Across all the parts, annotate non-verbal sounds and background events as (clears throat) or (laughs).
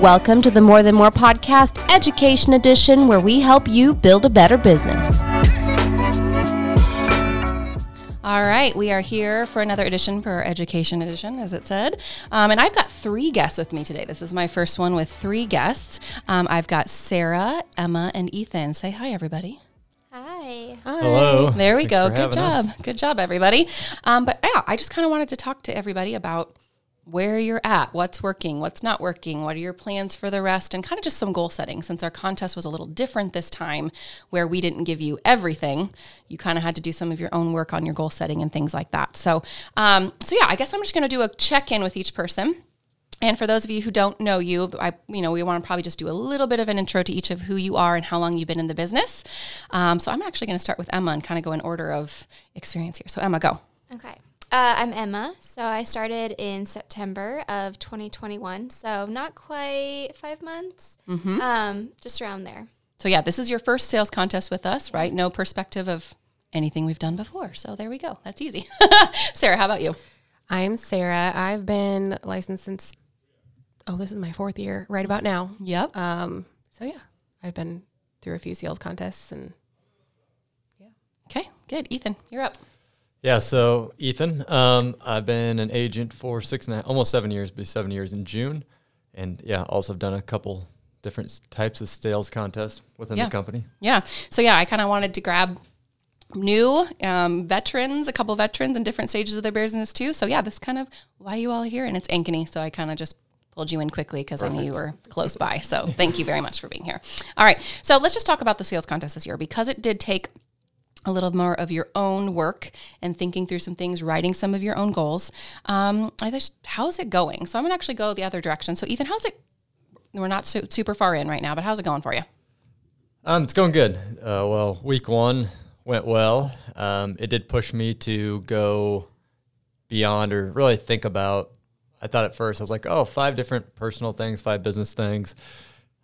Welcome to the More Than More podcast, Education Edition, where we help you build a better business. All right, we are here for another edition for our Education Edition, as it said. Um, and I've got three guests with me today. This is my first one with three guests. Um, I've got Sarah, Emma, and Ethan. Say hi, everybody. Hi. Hello. There we Thanks go. Good job. us. Good job, everybody. Um, but yeah, I just kind of wanted to talk to everybody about where you're at, what's working, what's not working, what are your plans for the rest, and kind of just some goal setting. Since our contest was a little different this time, where we didn't give you everything, you kind of had to do some of your own work on your goal setting and things like that. So, um, so yeah, I guess I'm just going to do a check in with each person. And for those of you who don't know you, I, you know, we want to probably just do a little bit of an intro to each of who you are and how long you've been in the business. Um, so I'm actually going to start with Emma and kind of go in order of experience here. So Emma, go. Okay. Uh, I'm Emma. So I started in September of 2021. So not quite five months, um, just around there. So yeah, this is your first sales contest with us, right? No perspective of anything we've done before. So there we go. That's easy. (laughs) Sarah, how about you? I'm Sarah. I've been licensed since oh, this is my fourth year, right about now. Yep. Um, so yeah, I've been through a few sales contests and yeah. Okay, good. Ethan, you're up. Yeah, so Ethan, um, I've been an agent for six and a half, almost seven years, be seven years in June. And yeah, also have done a couple different types of sales contests within Yeah. the company. Yeah. So yeah, I kind of wanted to grab new um, veterans, a couple veterans in different stages of their business too. So yeah, this kind of why you all are here, and it's Ankeny. So I kind of just pulled you in quickly because I knew you were close by. So thank you very much for being here. All right. So let's just talk about the sales contest this year because it did take a little more of your own work and thinking through some things, writing some of your own goals. Um, just, how's it going? So I'm gonna actually go the other direction. So Ethan, how's it? We're not su- super far in right now, but how's it going for you? Um, it's going good. Uh, well, week one went well. Um, it did push me to go beyond or really think about. I thought at first I was like, oh, five different personal things, five business things.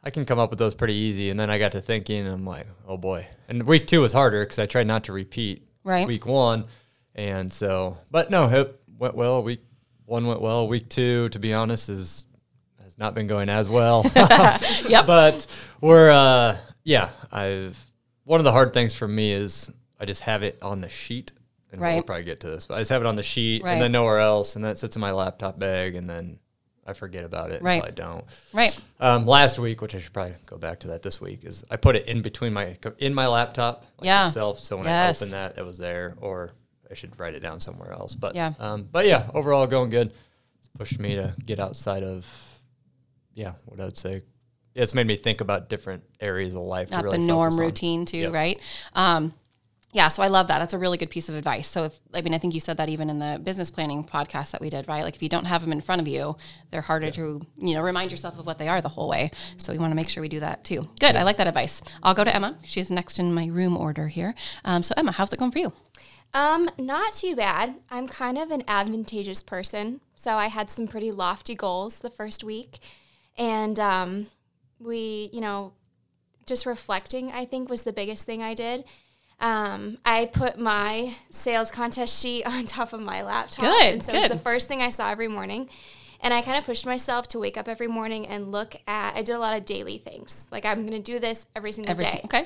I can come up with those pretty easy. And then I got to thinking, and I'm like, oh boy. And week two was harder because I tried not to repeat Right. week one. And so, but no, it went well. Week one went well. Week two, to be honest, is has not been going as well. (laughs) Yep. But we're uh yeah, I've one of the hard things for me is I just have it on the sheet. And we'll probably get to this, but I just have it on the sheet Right. and then nowhere else, and then it sits in my laptop bag, and then I forget about it Right. I don't. Right. Um, last week, which I should probably go back to that this week, is I put it in between my in my laptop like Yeah. itself, so when Yes. I open that, it was there, or I should write it down somewhere else. But Yeah. um, but yeah, overall going good. It's pushed me to get outside of yeah, what I would say. Yeah, it's made me think about different areas of life. not really the norm routine too, Yep. right? Um, yeah, so I love that. That's a really good piece of advice. So if I mean, I think you said that even in the business planning podcast that we did, right? Like if you don't have them in front of you, they're harder to you know remind yourself of what they are the whole way. So we want to make sure we do that too. Good, I like that advice. I'll go to Emma. She's next in my room order here. Um, so Emma, how's it going for you? Um, not too bad. I'm kind of an advantageous person. So I had some pretty lofty goals the first week. And um, we, you know, just reflecting, I think, was the biggest thing I did. Um, I put my sales contest sheet (laughs) on top of my laptop. Good, And so it was the first thing I saw every morning. And I kind of pushed myself to wake up every morning and look at, I did a lot of daily things. Like, I'm going to do this every single Every day. okay.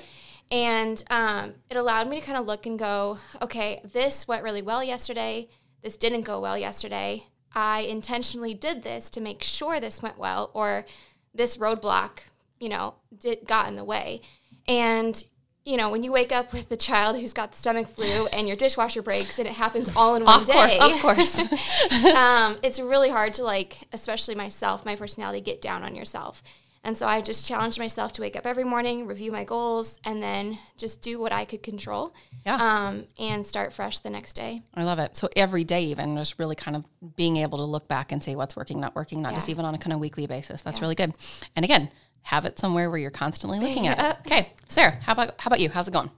And um, it allowed me to kind of look and go, okay, this went really well yesterday. This didn't go well yesterday. I intentionally did this to make sure this went well, or this roadblock, you know, did, got in the way. And, you know, when you wake up with the child who's got the stomach flu and your dishwasher breaks and it happens all in one Of day Of course, of course. (laughs) um, it's really hard to like, especially myself, my personality, get down on yourself. And so I just challenged myself to wake up every morning, review my goals, and then just do what I could control. Yeah. Um, and start fresh the next day. I love it. So every day, even just really kind of being able to look back and say what's working, not working, not just even on a kind of weekly basis. That's really good. And again, have it somewhere where you're constantly looking at it. Okay, Sarah, how about how about you? How's it going?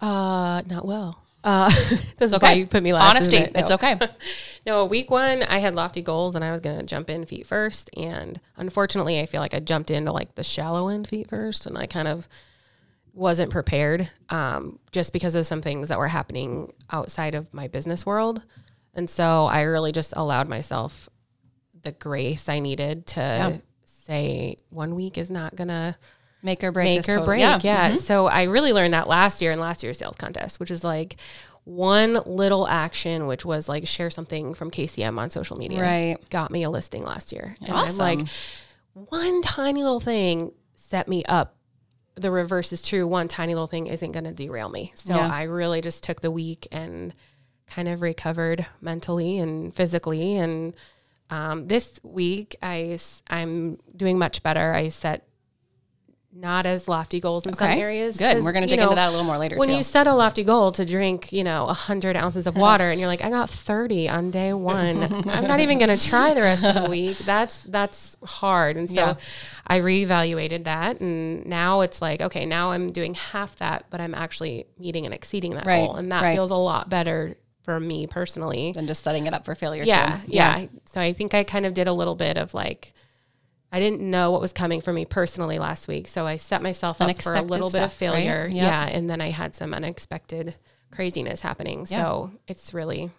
uh not well. Uh, (laughs) this is Okay. why you put me last. Honesty, it? it's okay. (laughs) No, week one, I had lofty goals and I was going to jump in feet first. And unfortunately, I feel like I jumped into like the shallow end feet first and I kind of wasn't prepared um, just because of some things that were happening outside of my business world. And so I really just allowed myself the grace I needed to say one week is not gonna Make or break. make or total- break. Yeah. Yeah. Mhm. So I really learned that last year in last year's sales contest, which is like one little action, which was like share something from KCM on social media. Right. Got me a listing last year. And I'm like, one tiny little thing set me up. The reverse is true. One tiny little thing isn't going to derail me. So Yeah. I really just took the week and kind of recovered mentally and physically. And um, this week, I, I'm doing much better. I set not as lofty goals in some Okay. areas. Good. We're going to dig into that a little more later when too. you set a lofty goal to drink, you know, 100 ounces of water and you're like, I got 30 on day (laughs) one. I'm not even going to try the rest of the week. That's, that's hard. And so Yeah. I reevaluated that. And now it's like, okay, now I'm doing half that, but I'm actually meeting and exceeding that Right, goal. And that right. feels a lot better for me personally. than just setting it up for failure. Yeah, too. yeah. So I think I kind of did a little bit of like, I didn't know what was coming for me personally last week. So I set myself up for a Unexpected little bit of stuff, right? failure. Yep. Yeah. And then I had some unexpected craziness happening. So it's really,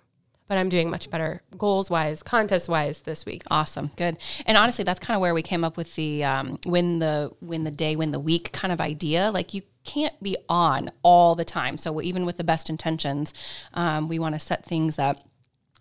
but I'm doing much better goals wise, contest wise this week. Awesome, good. And honestly, that's kind of where we came up with the um, win the win the day, win the week kind of idea. Like you can't be on all the time. So even with the best intentions, um, we want to set things that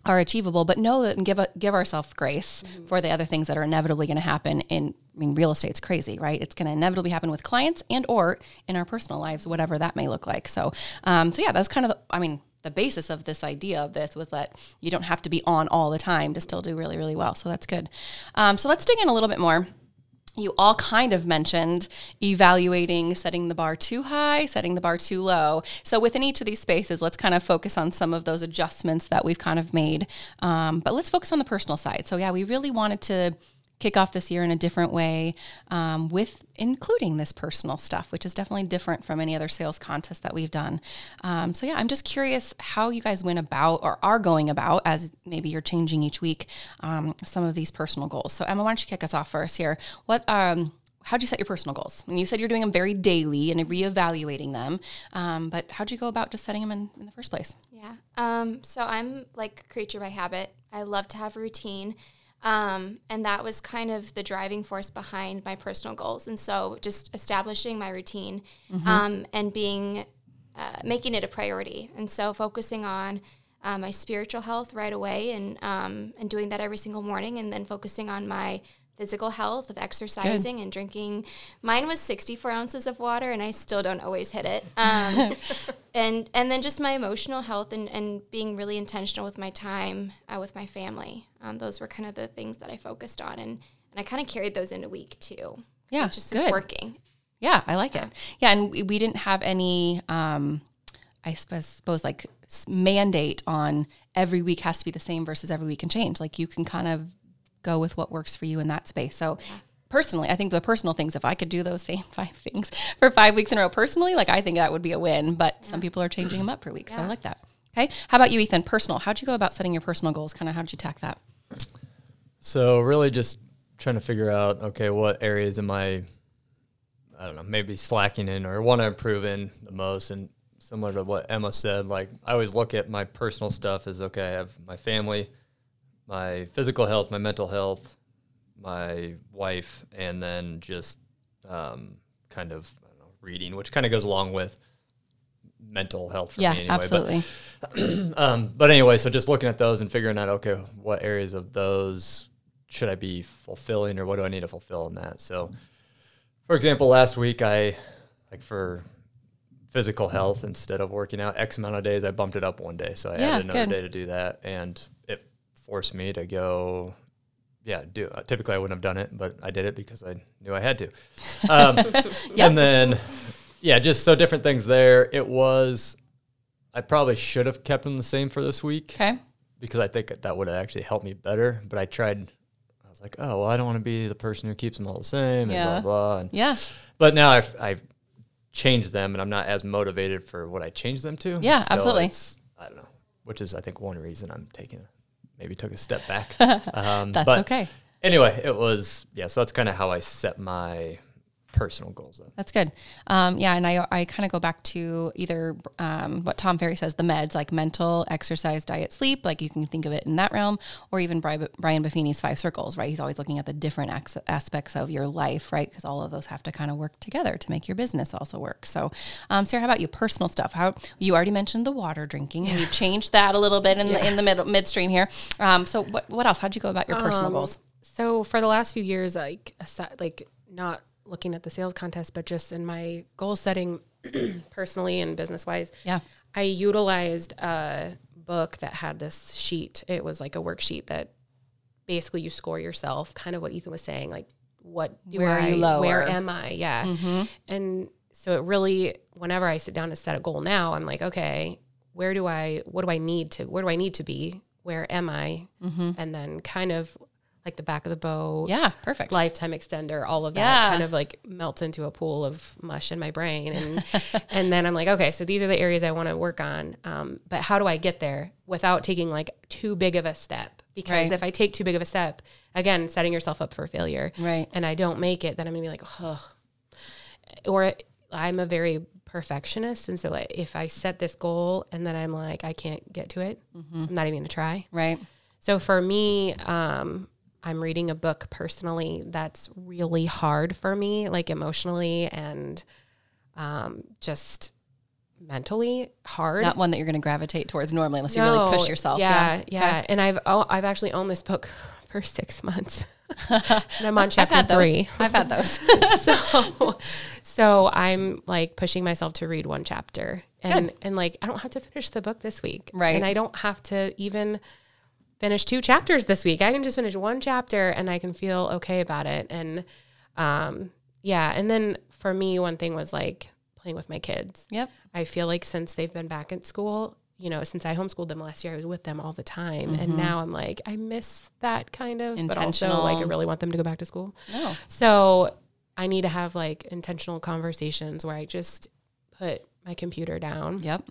are achievable, but know that and give a, give ourselves grace for the other things that are inevitably going to happen. In I mean, real estate's crazy, right? It's going to inevitably happen with clients and or in our personal lives, whatever that may look like. So, um, so yeah, that's kind of the, I mean. The basis of this idea of this was that you don't have to be on all the time to still do really, really well. So that's good. Um, so let's dig in a little bit more you all kind of mentioned evaluating setting the bar too high, setting the bar too low. So within each of these spaces, let's kind of focus on some of those adjustments that we've kind of made. Um, but let's focus on the personal side. So yeah, we really wanted to kick off this year in a different way um, with including this personal stuff, which is definitely different from any other sales contest that we've done. Um, so yeah, I'm just curious how you guys went about or are going about as maybe you're changing each week um, some of these personal goals. So Emma, why don't you kick us off first here? What um, how'd you set your personal goals? And you said you're doing them very daily and reevaluating them, um, but how'd you go about just setting them in, in the first place? Yeah. Um, so I'm like creature by habit. I love to have routine. Um, and that was kind of the driving force behind my personal goals. And so just establishing my routine um, and being, uh, making it a priority. And so focusing on uh, my spiritual health right away and, um, and doing that every single morning and then focusing on my physical health of exercising and drinking. Mine was 64 ounces of water and I still don't always hit it. Um, (laughs) and and then just my emotional health and, and being really intentional with my time uh, with my family. Um, those were kind of the things that I focused on, and, and I kind of carried those into week two. Yeah, it just good. was working. Yeah, I like it. Yeah, and we, we didn't have any, um, I suppose, suppose like mandate on every week has to be the same versus every week can change. Like you can kind of go with what works for you in that space. So personally, I think the personal things, if I could do those same (laughs) five things for five weeks in a row personally, like I think that would be a win. But some people are changing them up per week. So I like that. Okay. How about you, Ethan? Personal. How'd you go about setting your personal goals? Kind of how did you tack that? So really just trying to figure out, okay, what areas am I, I don't know, maybe slacking in or want to improve in the most. And similar to what Emma said, like I always look at my personal stuff as, okay, I have my family, my physical health, my mental health, my wife, and then just um, kind of know, reading, which kind of goes along with mental health for yeah, me anyway. But absolutely. (clears throat) um, but anyway, so just looking at those and figuring out, okay, what areas of those should I be fulfilling or what do I need to fulfill in that? So, for example, last week I, like for physical health, instead of working out X amount of days, I bumped it up one day. So I Yeah, added another good. day to do that. And it forced me to go, yeah, do. Uh, typically I wouldn't have done it, but I did it because I knew I had to. (laughs) Um, And then, yeah, just so different things there. It was, I probably should have kept them the same for this week Okay. because I think that would have actually helped me better. But I tried. I was like, oh well, I don't want to be the person who keeps them all the same and blah blah. And, Yeah. but now I've I've changed them, and I'm not as motivated for what I changed them to. Yeah, So absolutely. I don't know, which is I think one reason I'm taking maybe took a step back. (laughs) Um, That's but okay. Anyway, it was yeah. So that's kind of how I set my personal goals though. That's good. Um, yeah, and I I kind of go back to either um, what Tom Ferry says, the meds, like mental, exercise, diet, sleep. Like you can think of it in that realm, or even Brian, Brian Buffini's five circles. Right, he's always looking at the different ex- aspects of your life, right? Because all of those have to kind of work together to make your business also work. So, um, Sarah, how about you? Personal stuff. How you already mentioned the water drinking, and you've (laughs) changed that a little bit in the in the mid midstream here. Um, so what what else? How'd you go about your personal Um, goals? So for the last few years, like aside, like not looking at the sales contest, but just in my goal setting, (clears throat) personally and business wise, Yeah. I utilized a book that had this sheet. It was like a worksheet that basically you score yourself, kind of what Ethan was saying, like what Where are I, you lower? where am I? Yeah. Mm-hmm. And so it really, whenever I sit down to set a goal now, I'm like, okay, where do I, what do I need to, where do I need to be? Where am I? Mm-hmm. And then kind of like the back of the bow, Yeah, perfect. lifetime extender, all of that Yeah. kind of like melts into a pool of mush in my brain. And (laughs) and then I'm like, okay, so these are the areas I want to work on. Um, but how do I get there without taking like too big of a step? Because Right. if I take too big of a step, again, setting yourself up for failure. Right. And I don't make it, then I'm gonna be like, ugh. Or I'm a very perfectionist. And so like if I set this goal and then I'm like, I can't get to it, Mm-hmm. I'm not even gonna try. right. So for me, um, I'm reading a book personally that's really hard for me, like emotionally and um, just mentally hard. Not one that you're going to gravitate towards normally unless you really push yourself. Yeah, Yeah. yeah. And I've oh, I've actually owned this book (laughs) for six months, (laughs) and I'm on I've chapter three. I've had those. (laughs) so, so I'm like pushing myself to read one chapter, and and like I don't have to finish the book this week, Right. And I don't have to even finish two chapters this week. I can just finish one chapter, and I can feel okay about it. And um, yeah, and then for me, one thing was like playing with my kids. yep. I feel like since they've been back at school, you know, since I homeschooled them last year, I was with them all the time. And now I'm like, I miss that kind of, but also like I really want them to go back to school. No. So I need to have like intentional conversations where I just put my computer down. Yep.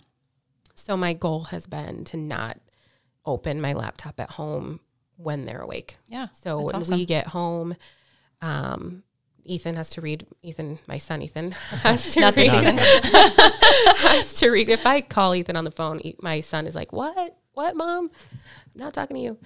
So my goal has been to not open my laptop at home when they're awake. Yeah. So when awesome. we get home, um, Ethan has to read. Ethan, my son, Ethan (laughs) (laughs) has to read. (laughs) Has to read. If I call Ethan on the phone, my son is like, "What? What, mom? I'm not talking to you."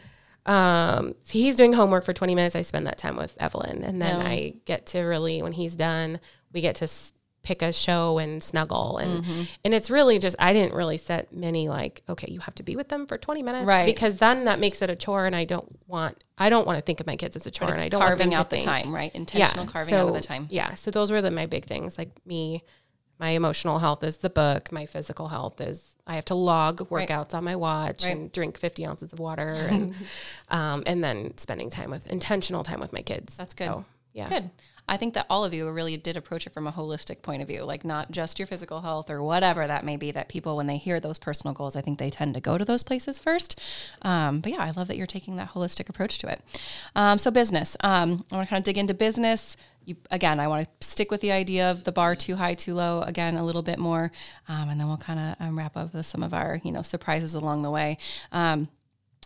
Um, so he's doing homework for 20 minutes. I spend that time with Evelyn, and then Yeah. I get to really, when he's done, we get to s- pick a show and snuggle, and Mm-hmm. and it's really just I didn't really set many like, okay, you have to be with them for 20 minutes, Right. Because then that makes it a chore, and I don't want I don't want to think of my kids as a chore, and I don't want them carving to out the think- time, right? Intentional carving out of the time. yeah. So those were the my big things. Like me, my emotional health is the book. My physical health is I have to log Right. workouts on my watch Right. and drink 50 ounces of water (laughs) and um, and then spending time with intentional time with my kids. That's good. So, yeah. Good. I think that all of you really did approach it from a holistic point of view, like not just your physical health or whatever that may be. That people, when they hear those personal goals, I think they tend to go to those places first. Um, but yeah, I love that you're taking that holistic approach to it. Um, so business, um, I want to kind of dig into business. You, again, I want to stick with the idea of the bar too high, too low. Again, a little bit more, um, and then we'll kind of um, wrap up with some of our you know surprises along the way.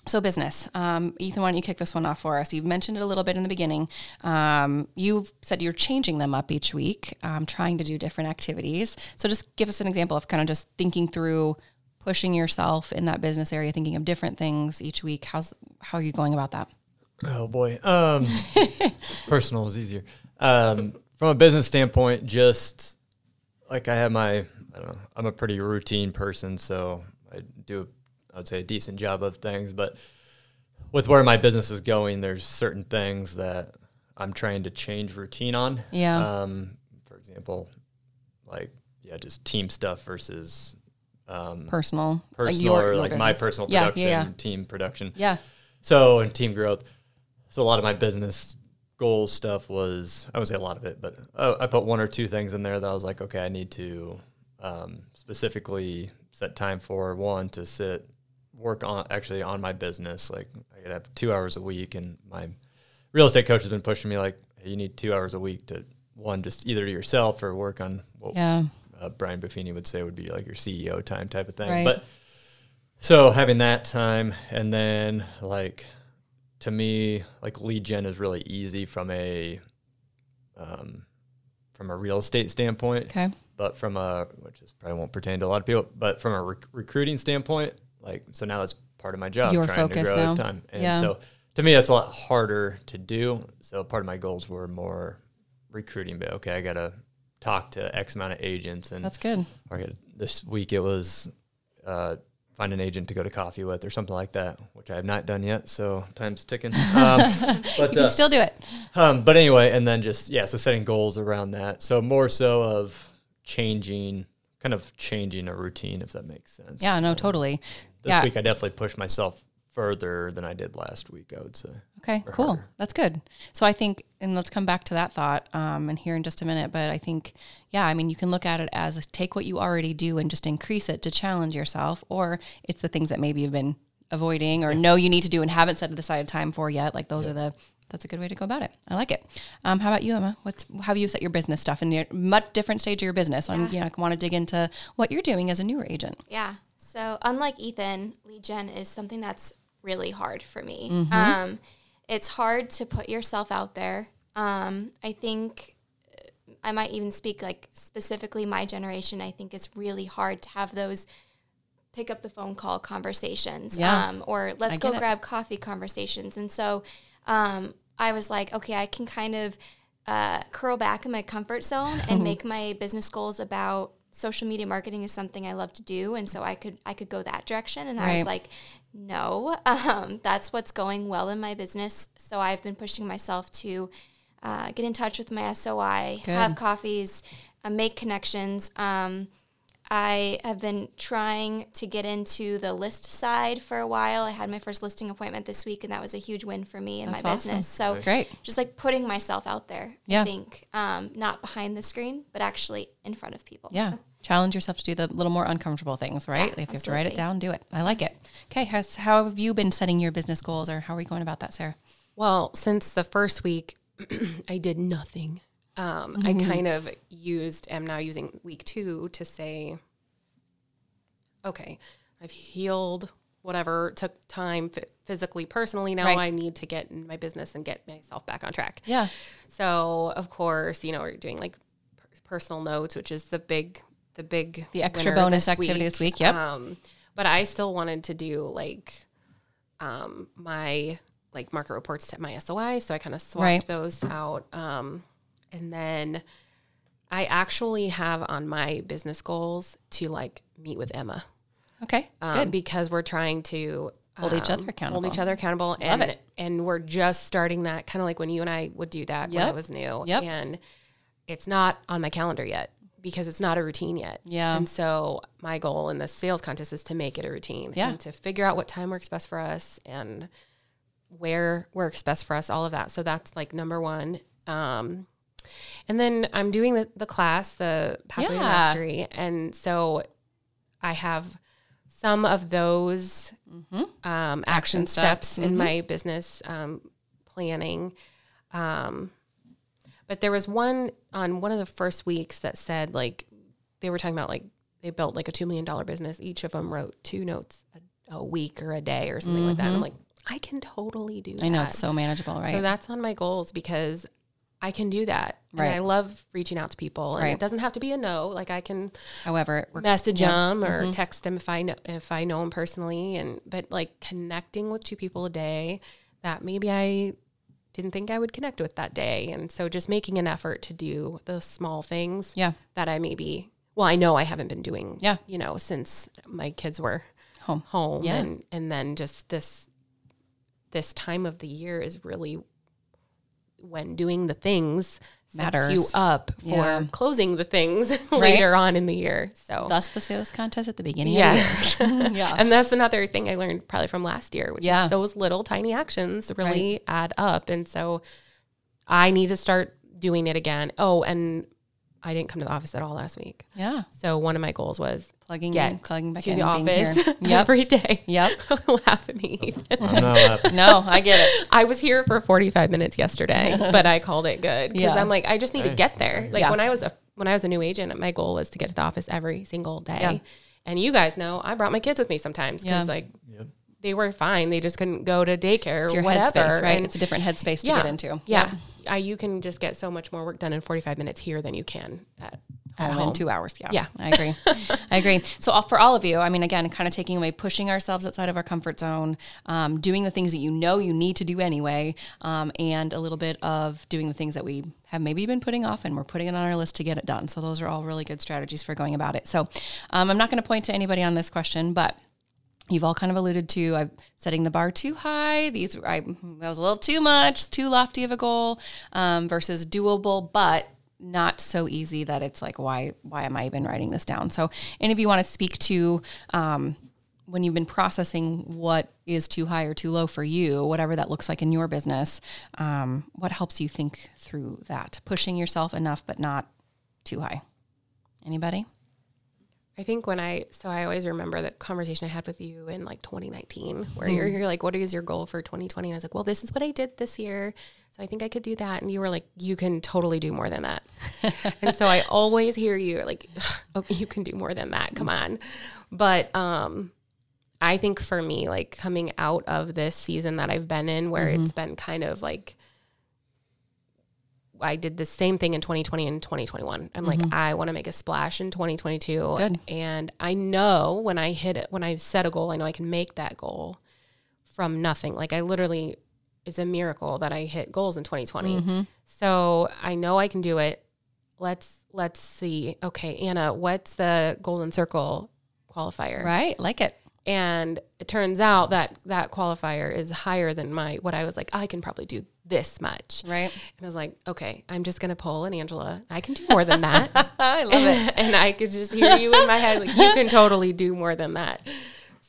So business, um, Ethan, why don't you kick this one off for us? You mentioned it a little bit in the beginning. Um, you said you're changing them up each week, um, trying to do different activities. So just give us an example of kind of just thinking through pushing yourself in that business area, thinking of different things each week. How's how are you going about that? Oh boy. Um, (laughs) personal is easier. Um, from a business standpoint, just like I have my, I don't know, I'm a pretty routine person, so I do, I would say, a decent job of things. But with where my business is going, there's certain things that I'm trying to change routine on. Yeah. Um, for example, like yeah, just team stuff versus um, Personal, personal or like my personal Yeah, production, Yeah, yeah, team production. yeah. So and team growth. So a lot of my business goals stuff was I would say a lot of it, but uh, I put one or two things in there that I was like, okay, I need to um, specifically set time for one to sit work on actually on my business. Like I could have two hours a week, and my real estate coach has been pushing me like, hey, you need two hours a week to one just either to yourself or work on what Yeah. uh, Brian Buffini would say would be like your CEO time type of thing. Right. But so having that time and then like to me, like lead gen is really easy from a um, from a real estate standpoint. Okay. But from a, which is probably won't pertain to a lot of people, but from a rec- recruiting standpoint, like, so now that's part of my job, Your trying to grow now. time. And Yeah. so to me, that's a lot harder to do. So part of my goals were more recruiting, but okay, I got to talk to X amount of agents and That's good. or this week it was uh, find an agent to go to coffee with or something like that, which I have not done yet. So time's ticking. (laughs) Um, but You uh, can still do it. um, but anyway, and then just yeah, so setting goals around that. So more so of changing, kind of changing a routine, if that makes sense. Yeah, no, Um, totally. This yeah. week I definitely pushed myself further than I did last week. I would say. Okay, cool. harder. That's good. So I think, and let's come back to that thought um, and here in just a minute. But I think, yeah, I mean, you can look at it as take what you already do and just increase it to challenge yourself, or it's the things that maybe you've been avoiding or know you need to do and haven't set aside time for yet. Like those are the. That's a good way to go about it. I like it. Um, how about you, Emma? What's how have you set your business stuff in your much different stage of your business? So I'm, you know, I want to dig into what you're doing as a newer agent. Yeah. So unlike Ethan, lead gen is something that's really hard for me. Mm-hmm. Um, it's hard to put yourself out there. Um, I think I might even speak like specifically my generation. I think it's really hard to have those pick up the phone call conversations Yeah. um, or let's go it. grab coffee conversations. And so um, I was like, okay, I can kind of uh, curl back in my comfort zone and (laughs) make my business goals about social media marketing is something I love to do, and so I could I could go that direction. And I was like, no, (laughs) um, that's what's going well in my business. So I've been pushing myself to uh, get in touch with my SOI, have coffees, uh, make connections. Um, I have been trying to get into the list side for a while. I had my first listing appointment this week, and that was a huge win for me in That's my awesome. business. So Great. just like putting myself out there. Yeah. I think um, not behind the screen, but actually in front of people. Yeah. Challenge yourself to do the little more uncomfortable things, right? Yeah, if you have to write it down, do it. I like it. Okay. Has, how have you been setting your business goals or how are we going about that, Sarah? Well, since the first week, (clears throat) I did nothing. Um, I kind of used, am now using week two to say, okay, I've healed whatever took time f- physically, personally. Now Right. I need to get in my business and get myself back on track. Yeah. So of course, you know, we're doing like per- personal notes, which is the big, the big, The extra bonus activity this week, yep. Um, but I still wanted to do like, um, my like market reports to my SOI, so I kind of swapped Right. those out. Um, and then I actually have on my business goals to like meet with Emma Okay. um, Good. because we're trying to Hold each other um, accountable. Hold each other accountable, and it. and we're just starting that kind of like when you and I would do that when Yep. I was new, Yep. and it's not on my calendar yet because it's not a routine yet. Yeah. and so my goal in the sales contest is to make it a routine, Yeah. and to figure out what time works best for us and where works best for us, all of that. So that's like number one. Um, and then I'm doing the, the class, the Pathway Yeah. Mastery. And so I have some of those um, action, steps. steps, in my business um, planning. Um, but there was one on one of the first weeks that said, like, they were talking about, like, they built like a $2 million business. Each of them wrote two notes a, a week or a day or something like that. And I'm like, I can totally do that. I know it's so manageable, right? So that's on my goals because I can do that. Right. And I love reaching out to people. And Right. it doesn't have to be a no. Like I can However, it works. message Yeah. them or mm-hmm. text them if I know if I know them personally. And but like connecting with two people a day that maybe I didn't think I would connect with that day. And so just making an effort to do those small things Yeah. that I maybe well, I know I haven't been doing Yeah. you know, since my kids were Home. home Yeah. and and then just this this time of the year is really when doing the things sets you up for Yeah. closing the things (laughs) later on in the year. So Thus the sales contest at the beginning yeah. of the year. (laughs) (laughs) yeah. and that's another thing I learned probably from last year, which Yeah. is those little tiny actions really add up. And so I need to start doing it again. Oh, and I didn't come to the office at all last week. Yeah. So one of my goals was Plugging get in, plugging back to in, the being office (laughs) Yep. every day. Yep. Laugh at me. I'm not laughing. No, I get it. I was here for 45 minutes yesterday, (laughs) but I called it good because Yeah. I'm like, I just need to get there. Like Yeah. when I was a when I was a new agent, my goal was to get to the office every single day. Yeah. And you guys know I brought my kids with me sometimes because Yeah. like Yep. they were fine. They just couldn't go to daycare It's or your whatever. headspace, right? And it's a different headspace to get into. yeah. I, you can just get so much more work done in 45 minutes here than you can at, at home, in two hours. Yeah. Yeah. I agree. (laughs) I agree. So all- for all of you, I mean, again, kind of taking away pushing ourselves outside of our comfort zone, um, doing the things that you know you need to do anyway, um, and a little bit of doing the things that we have maybe been putting off and we're putting it on our list to get it done. So those are all really good strategies for going about it. So um, I'm not going to point to anybody on this question, but you've all kind of alluded to I'm setting the bar too high. These I, that was a little too much, too lofty of a goal um, versus doable, but not so easy that it's like why why am I even writing this down? So any of you want to speak to um, when you've been processing what is too high or too low for you, whatever that looks like in your business, um, what helps you think through that? Pushing yourself enough, but not too high. Anybody? I think when I so I always remember the conversation I had with you in like 2019 where you're, you're like what is your goal for 2020 and I was like well this is what I did this year so I think I could do that. And you were like you can totally do more than that. (laughs) And so I always hear you like okay you can do more than that come on. But um I think for me like coming out of this season that I've been in where it's been kind of like I did the same thing in 2020 and 2021. I'm like, mm-hmm. I want to make a splash in 2022. Good. And I know when I hit it, when I set a goal, I know I can make that goal from nothing. Like I literally, it's a miracle that I hit goals in 2020. Mm-hmm. So I know I can do it. Let's let's see. Okay, Anna, what's the golden circle qualifier? Right? Like it. and it turns out that that qualifier is higher than my what I was like I can probably do this much. Right. And I was like, okay, I'm just gonna pull an Angela. I can do more than that. (laughs) I love it. (laughs) and I could just hear you in my head, like you can totally do more than that.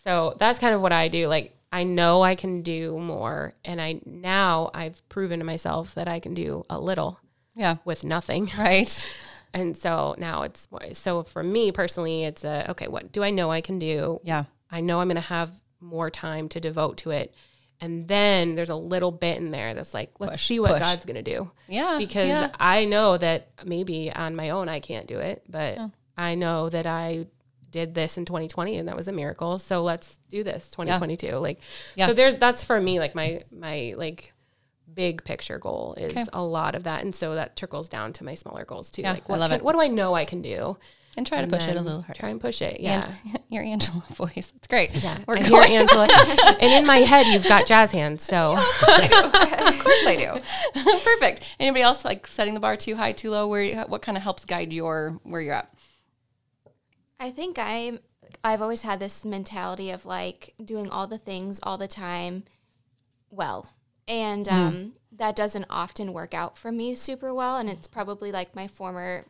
So that's kind of what I do. Like I know I can do more, and I now I've proven to myself that I can do a little Yeah. with nothing. (laughs) Right. And so now it's so for me personally, it's a okay. What do I know I can do? Yeah. I know I'm going to have more time to devote to it. And then there's a little bit in there that's like, let's Push, see what push. God's going to do. Yeah. Because yeah. I know that maybe on my own I can't do it, but I know that I did this in 2020 and that was a miracle. So let's do this 2022. Like, Yeah. so there's, that's for me, like my, my like big picture goal is Okay. a lot of that. And so that trickles down to my smaller goals too. Yeah, like I what, love can- it. what do I know I can do? And try to push it a little harder. Try and push it. Yeah. And (laughs) your Angela (laughs) voice. That's great. Yeah, We're I (laughs) going. hear Angela, and in my head, you've got jazz hands. So of course I do. Perfect. Anybody else like setting the bar too high, too low? Where you- what kind of helps guide your where you're at? I think I'm I've always had this mentality of like doing all the things all the time well. And um, that doesn't often work out for me super well. And it's probably like my former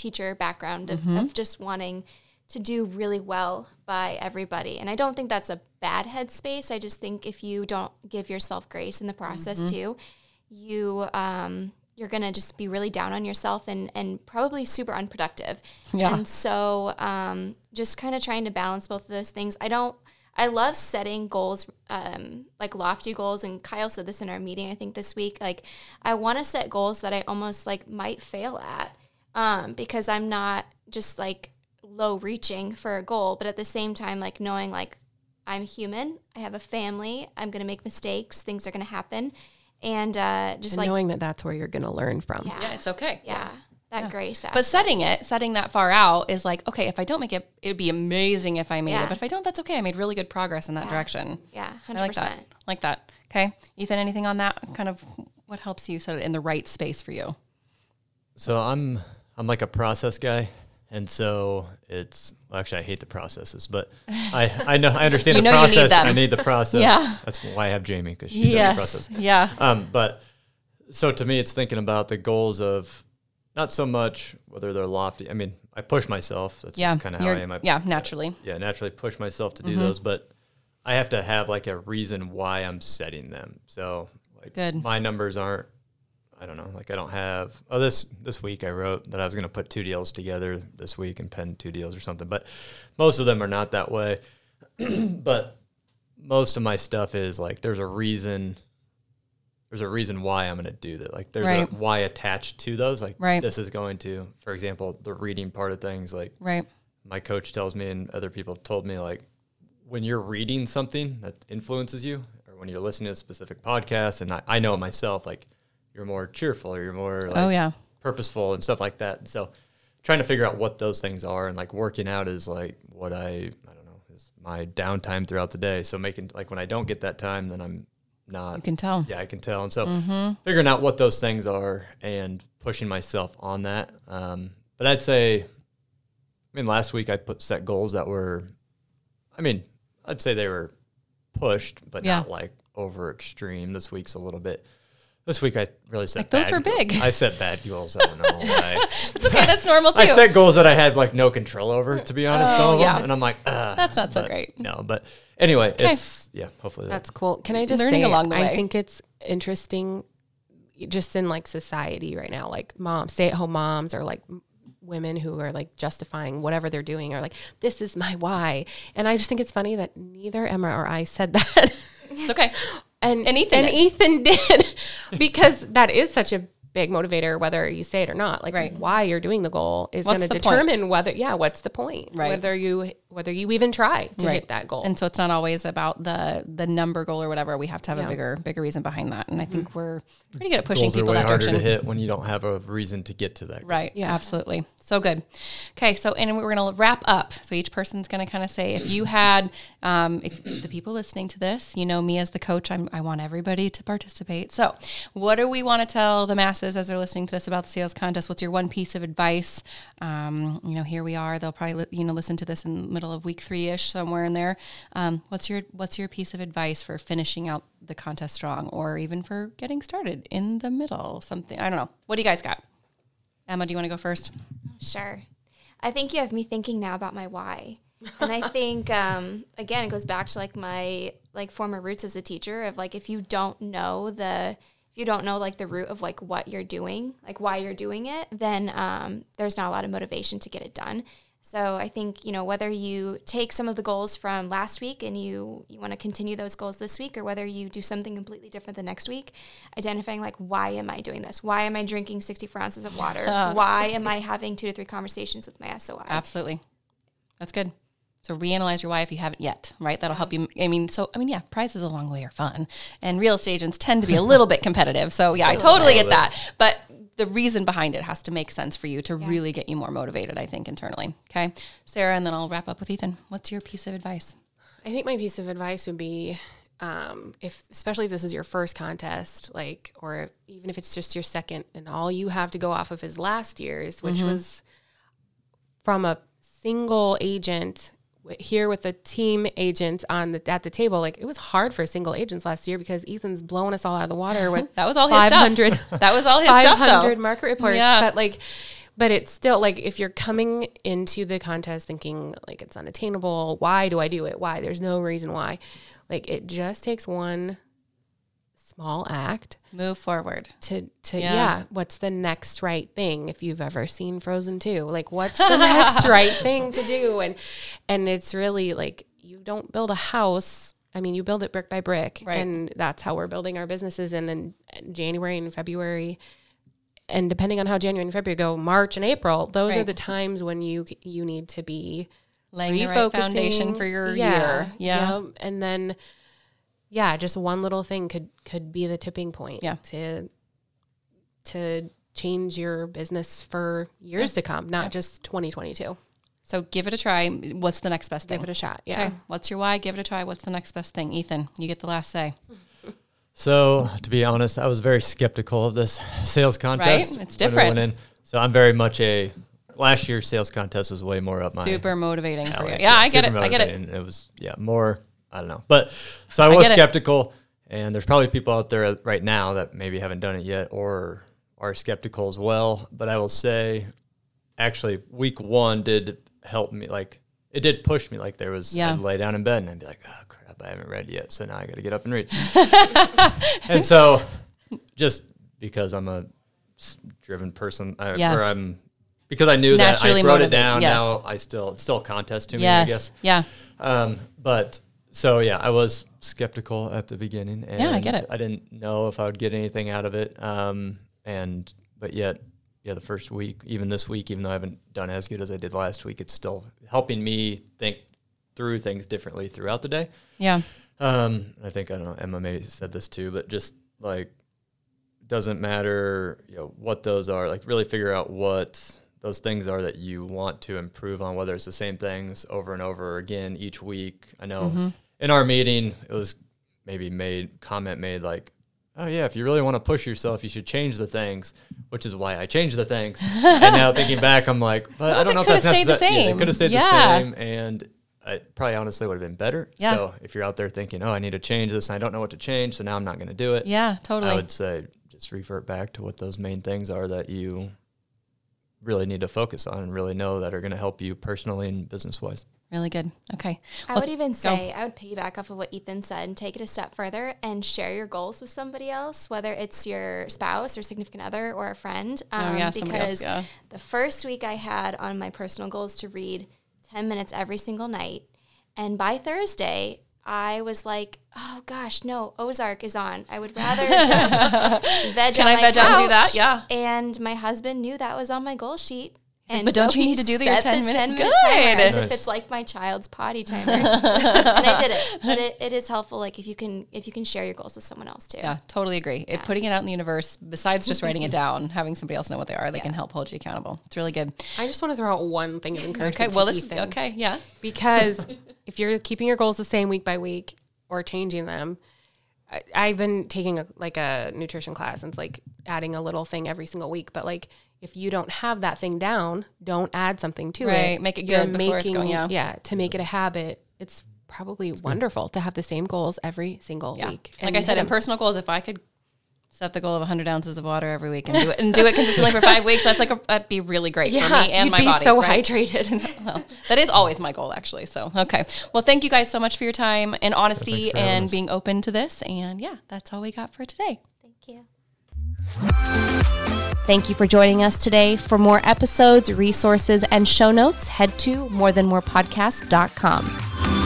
teacher background of, of just wanting to do really well by everybody. And I don't think that's a bad headspace. I just think if you don't give yourself grace in the process too, you um, you're gonna just be really down on yourself and and probably super unproductive. Yeah. And so um, just kind of trying to balance both of those things. I don't. I love setting goals, um, like lofty goals. And Kyle said this in our meeting, I think this week. Like, I want to set goals that I almost like might fail at, um, because I'm not just like low reaching for a goal, but at the same time, like knowing like I'm human, I have a family, I'm gonna make mistakes, things are gonna happen, and uh, just and like knowing that that's where you're going to learn from. yeah, Yeah, it's okay. yeah, that grace. But setting it, setting that far out is like, okay, if I don't make it, it'd be amazing if I made Yeah. it. But if I don't, that's okay. I made really good progress in that direction. yeah, I hundred like that. percent. Like that. Okay. Ethan, anything on that? Kind of what helps you set it in the right space for you? So I'm I'm like a process guy, and so it's well, actually I hate the processes, but (laughs) I I know I understand the know you need process. I need the process. Yeah. that's why I have Jamie because she does the process. Yeah. Um, but so to me, it's thinking about the goals of not so much whether they're lofty. I mean, I push myself. That's Yeah. kind of how I am. I, yeah, naturally. yeah, naturally push myself to do Mm-hmm. those, but I have to have like a reason why I'm setting them. So like Good. my numbers aren't I don't know, like I don't have oh this this week I wrote that I was gonna put two deals together this week and pen two deals or something. But most of them are not that way. (clears throat) but most of my stuff is like there's a reason there's a reason why I'm gonna do that. Like there's Right. a why attached to those. Like Right. this is going to, for example, the reading part of things, like Right. my coach tells me and other people told me like when you're reading something that influences you or when you're listening to a specific podcast and I, I know it myself like you're more cheerful, or you're more like oh yeah. purposeful and stuff like that. So trying to figure out what those things are and like working out is like what I I don't know is my downtime throughout the day. So making like when I don't get that time, then I'm not You can tell. yeah, I can tell. And so figuring out what those things are and pushing myself on that. Um, but I'd say, I mean, last week I put set goals that were, I mean, I'd say they were pushed, but Yeah. not like over extreme. This week's a little bit. This week I really set Like, those bad were goals. big. I set bad goals. I don't know. (laughs) I, It's okay. That's normal too. I set goals that I had like no control over, to be honest. some Oh, of yeah. them, and I'm like, Ugh, That's not so but great. No, but anyway, it's yeah. Hopefully that That's cool. Can I just Learning say, along the way. I think it's interesting, just in like society right now, like moms, stay-at-home moms, or like women who are like justifying whatever they're doing, or like this is my why. And I just think it's funny that neither Emma or I said (laughs) that. It's okay. And And Ethan and did. Ethan (laughs) did (laughs) because that is such a big motivator whether you say it or not like Right. why you're doing the goal is going to the point? determine whether yeah what's the point Right. whether you whether you even try to Right. hit that goal And so it's not always about the the number goal or whatever. We have to have a bigger bigger reason behind that. And I think we're pretty good at pushing goals are people way that harder direction. to hit when you don't have a reason to get to that. goal. Right. Yeah. Absolutely. So good. Okay. So, and we're going to wrap up. So each person's going to kind of say, if you had, um, if the people listening to this, you know me as the coach, I'm, I want everybody to participate. So, what do we want to tell the masses as they're listening to this about the sales contest? What's your one piece of advice? Um, you know, here we are. They'll probably, li- you know, listen to this in the middle of week three ish, somewhere in there. Um, what's your What's your piece of advice for finishing out the contest strong, or even for getting started in the middle? Something I don't know. What do you guys got? Emma, do you want to go first? Sure. I think you have me thinking now about my why. And I think (laughs) um, again it goes back to like my like former roots as a teacher of like if you don't know the if you don't know like the root of like what you're doing, like why you're doing it, then um, there's not a lot of motivation to get it done. So I think you know whether you take some of the goals from last week and you you want to continue those goals this week, or whether you do something completely different the next week, identifying like why am I doing this? Why am I drinking 64 ounces of water? (laughs) why am I having two to three conversations with my SOI? Absolutely. That's good. So reanalyze your why if you haven't yet, right? That'll help you. I mean, so I mean, yeah, prizes along the way are fun, and real estate agents tend to be a little bit competitive. So yeah, I totally get that. But the reason behind it has to make sense for you to really get you more motivated. I think internally. Okay, Sarah, and then I'll wrap up with Ethan. What's your piece of advice? I think my piece of advice would be um, if, especially if this is your first contest, like, or even if it's just your second, and all you have to go off of is last year's, which was from a single agent here with a team agent on the at the table. Like, it was hard for single agents last year because Ethan's blowing us all out of the water with (laughs) That was all his stuff. 500 (laughs) That was all his stuff, though. 500 market reports. Yeah. But like, but it's still like if you're coming into the contest thinking like it's unattainable, why do I do it? Why? There's no reason why. Like it just takes one small act Move forward. to to Yeah. yeah. what's the next right thing if you've ever seen Frozen 2 like what's the next (laughs) right thing to do and and it's really like you don't build a house I mean you build it brick by brick Right. and that's how we're building our businesses and then uh, January and February and depending on how January and February go March and April those are the times when you you need to be Laying the right foundation for your Yeah, year. Yeah. yep. And then yeah, just one little thing could could be the tipping point Yeah. to to change your business for years to come, not just 2022. So give it a try. What's the next best thing? Give it a shot. Yeah. Okay. What's your why? Give it a try. What's the next best thing? Ethan, you get the last say. (laughs) So, to be honest, I was very skeptical of this sales contest. Right? It's when we different. in. So, I'm very much a last year's sales contest was way more up my Super motivating for you. alley. Yeah, I get it. super I get it. motivating. It was yeah more I don't know, but so I was it. skeptical, and there's probably people out there right now that maybe haven't done it yet or are skeptical as well. But I will say, actually, week one did help me. Like it did push me. Like there was Yeah. I'd lay down in bed and I'd be like, oh crap, I haven't read yet, so now I got to get up and read. (laughs) and so, just because I'm a driven person, I, Yeah. or I'm because I knew Naturally that I wrote motivated, it down. yes. Now I still it's still a contest to me. yes. I guess. Yeah. Um, but so yeah, I was skeptical at the beginning, and Yeah, I get it. I didn't know if I would get anything out of it. Um, and but yet, yeah, the first week, even this week, even though I haven't done as good as I did last week, it's still helping me think through things differently throughout the day. Yeah. Um, I think I don't know Emma maybe said this too, but just like doesn't matter you know what those are. Like really figure out what those things are that you want to improve on. Whether it's the same things over and over again each week. I know in our meeting it was maybe made comment made like. Oh yeah, if you really want to push yourself, you should change the things, which is why I changed the things. (laughs) and now thinking back, I'm like, but I don't know if that's necessary. yeah, it could have stayed Yeah. the same, and it probably honestly would have been better. Yeah. So if you're out there thinking, oh, I need to change this, and I don't know what to change, so now I'm not going to do it. Yeah, totally. I would say just revert back to what those main things are that you really need to focus on and really know that are going to help you personally and business wise. really good. Okay. I Well, would even go. say I would piggyback off of what Ethan said and take it a step further and share your goals with somebody else, whether it's your spouse or significant other or a friend. Um, Oh, yeah, somebody else, because yeah. the first week I had on my personal goals to read 10 minutes every single night. And by Thursday, I was like, oh gosh, no, Ozark is on. I would rather (laughs) just veg Can on I my veg out and do that? Yeah. And my husband knew that was on my goal sheet. And "But don't so you need to do the- your set 10 the minute- 10 timer Good. as if it's like my child's potty timer. (laughs) and I did it. But it, it is helpful like if you can if you can share your goals with someone else too. Yeah, totally agree. It, putting it out in the universe, besides just writing it (laughs) down, having somebody else know what they are, they can help hold you accountable. It's really good. I just want to throw out one thing of (laughs) encouragement. Okay, well, to this is Ethan. okay. Yeah. because if you're keeping your goals the same week by week or changing them I, i've been taking a, like a nutrition class and it's like adding a little thing every single week but like if you don't have that thing down don't add something to it Right, make it good before it's going- yeah. yeah to make it a habit it's probably wonderful to have the same goals every single Yeah. week Like and I said, in personal goals, if I could set the goal of 100 ounces of water every week and do it and do it consistently for five weeks, that's like a, that'd be really great yeah, for me and you'd my be body. so right? hydrated (laughs) well, that is always my goal, actually. So, okay. Well, thank you guys so much for your time and honesty for having and being open to this. And yeah, that's all we got for today. Thank you. Thank you for joining us today. For more episodes, resources, and show notes, head to morethanmorepodcast.com.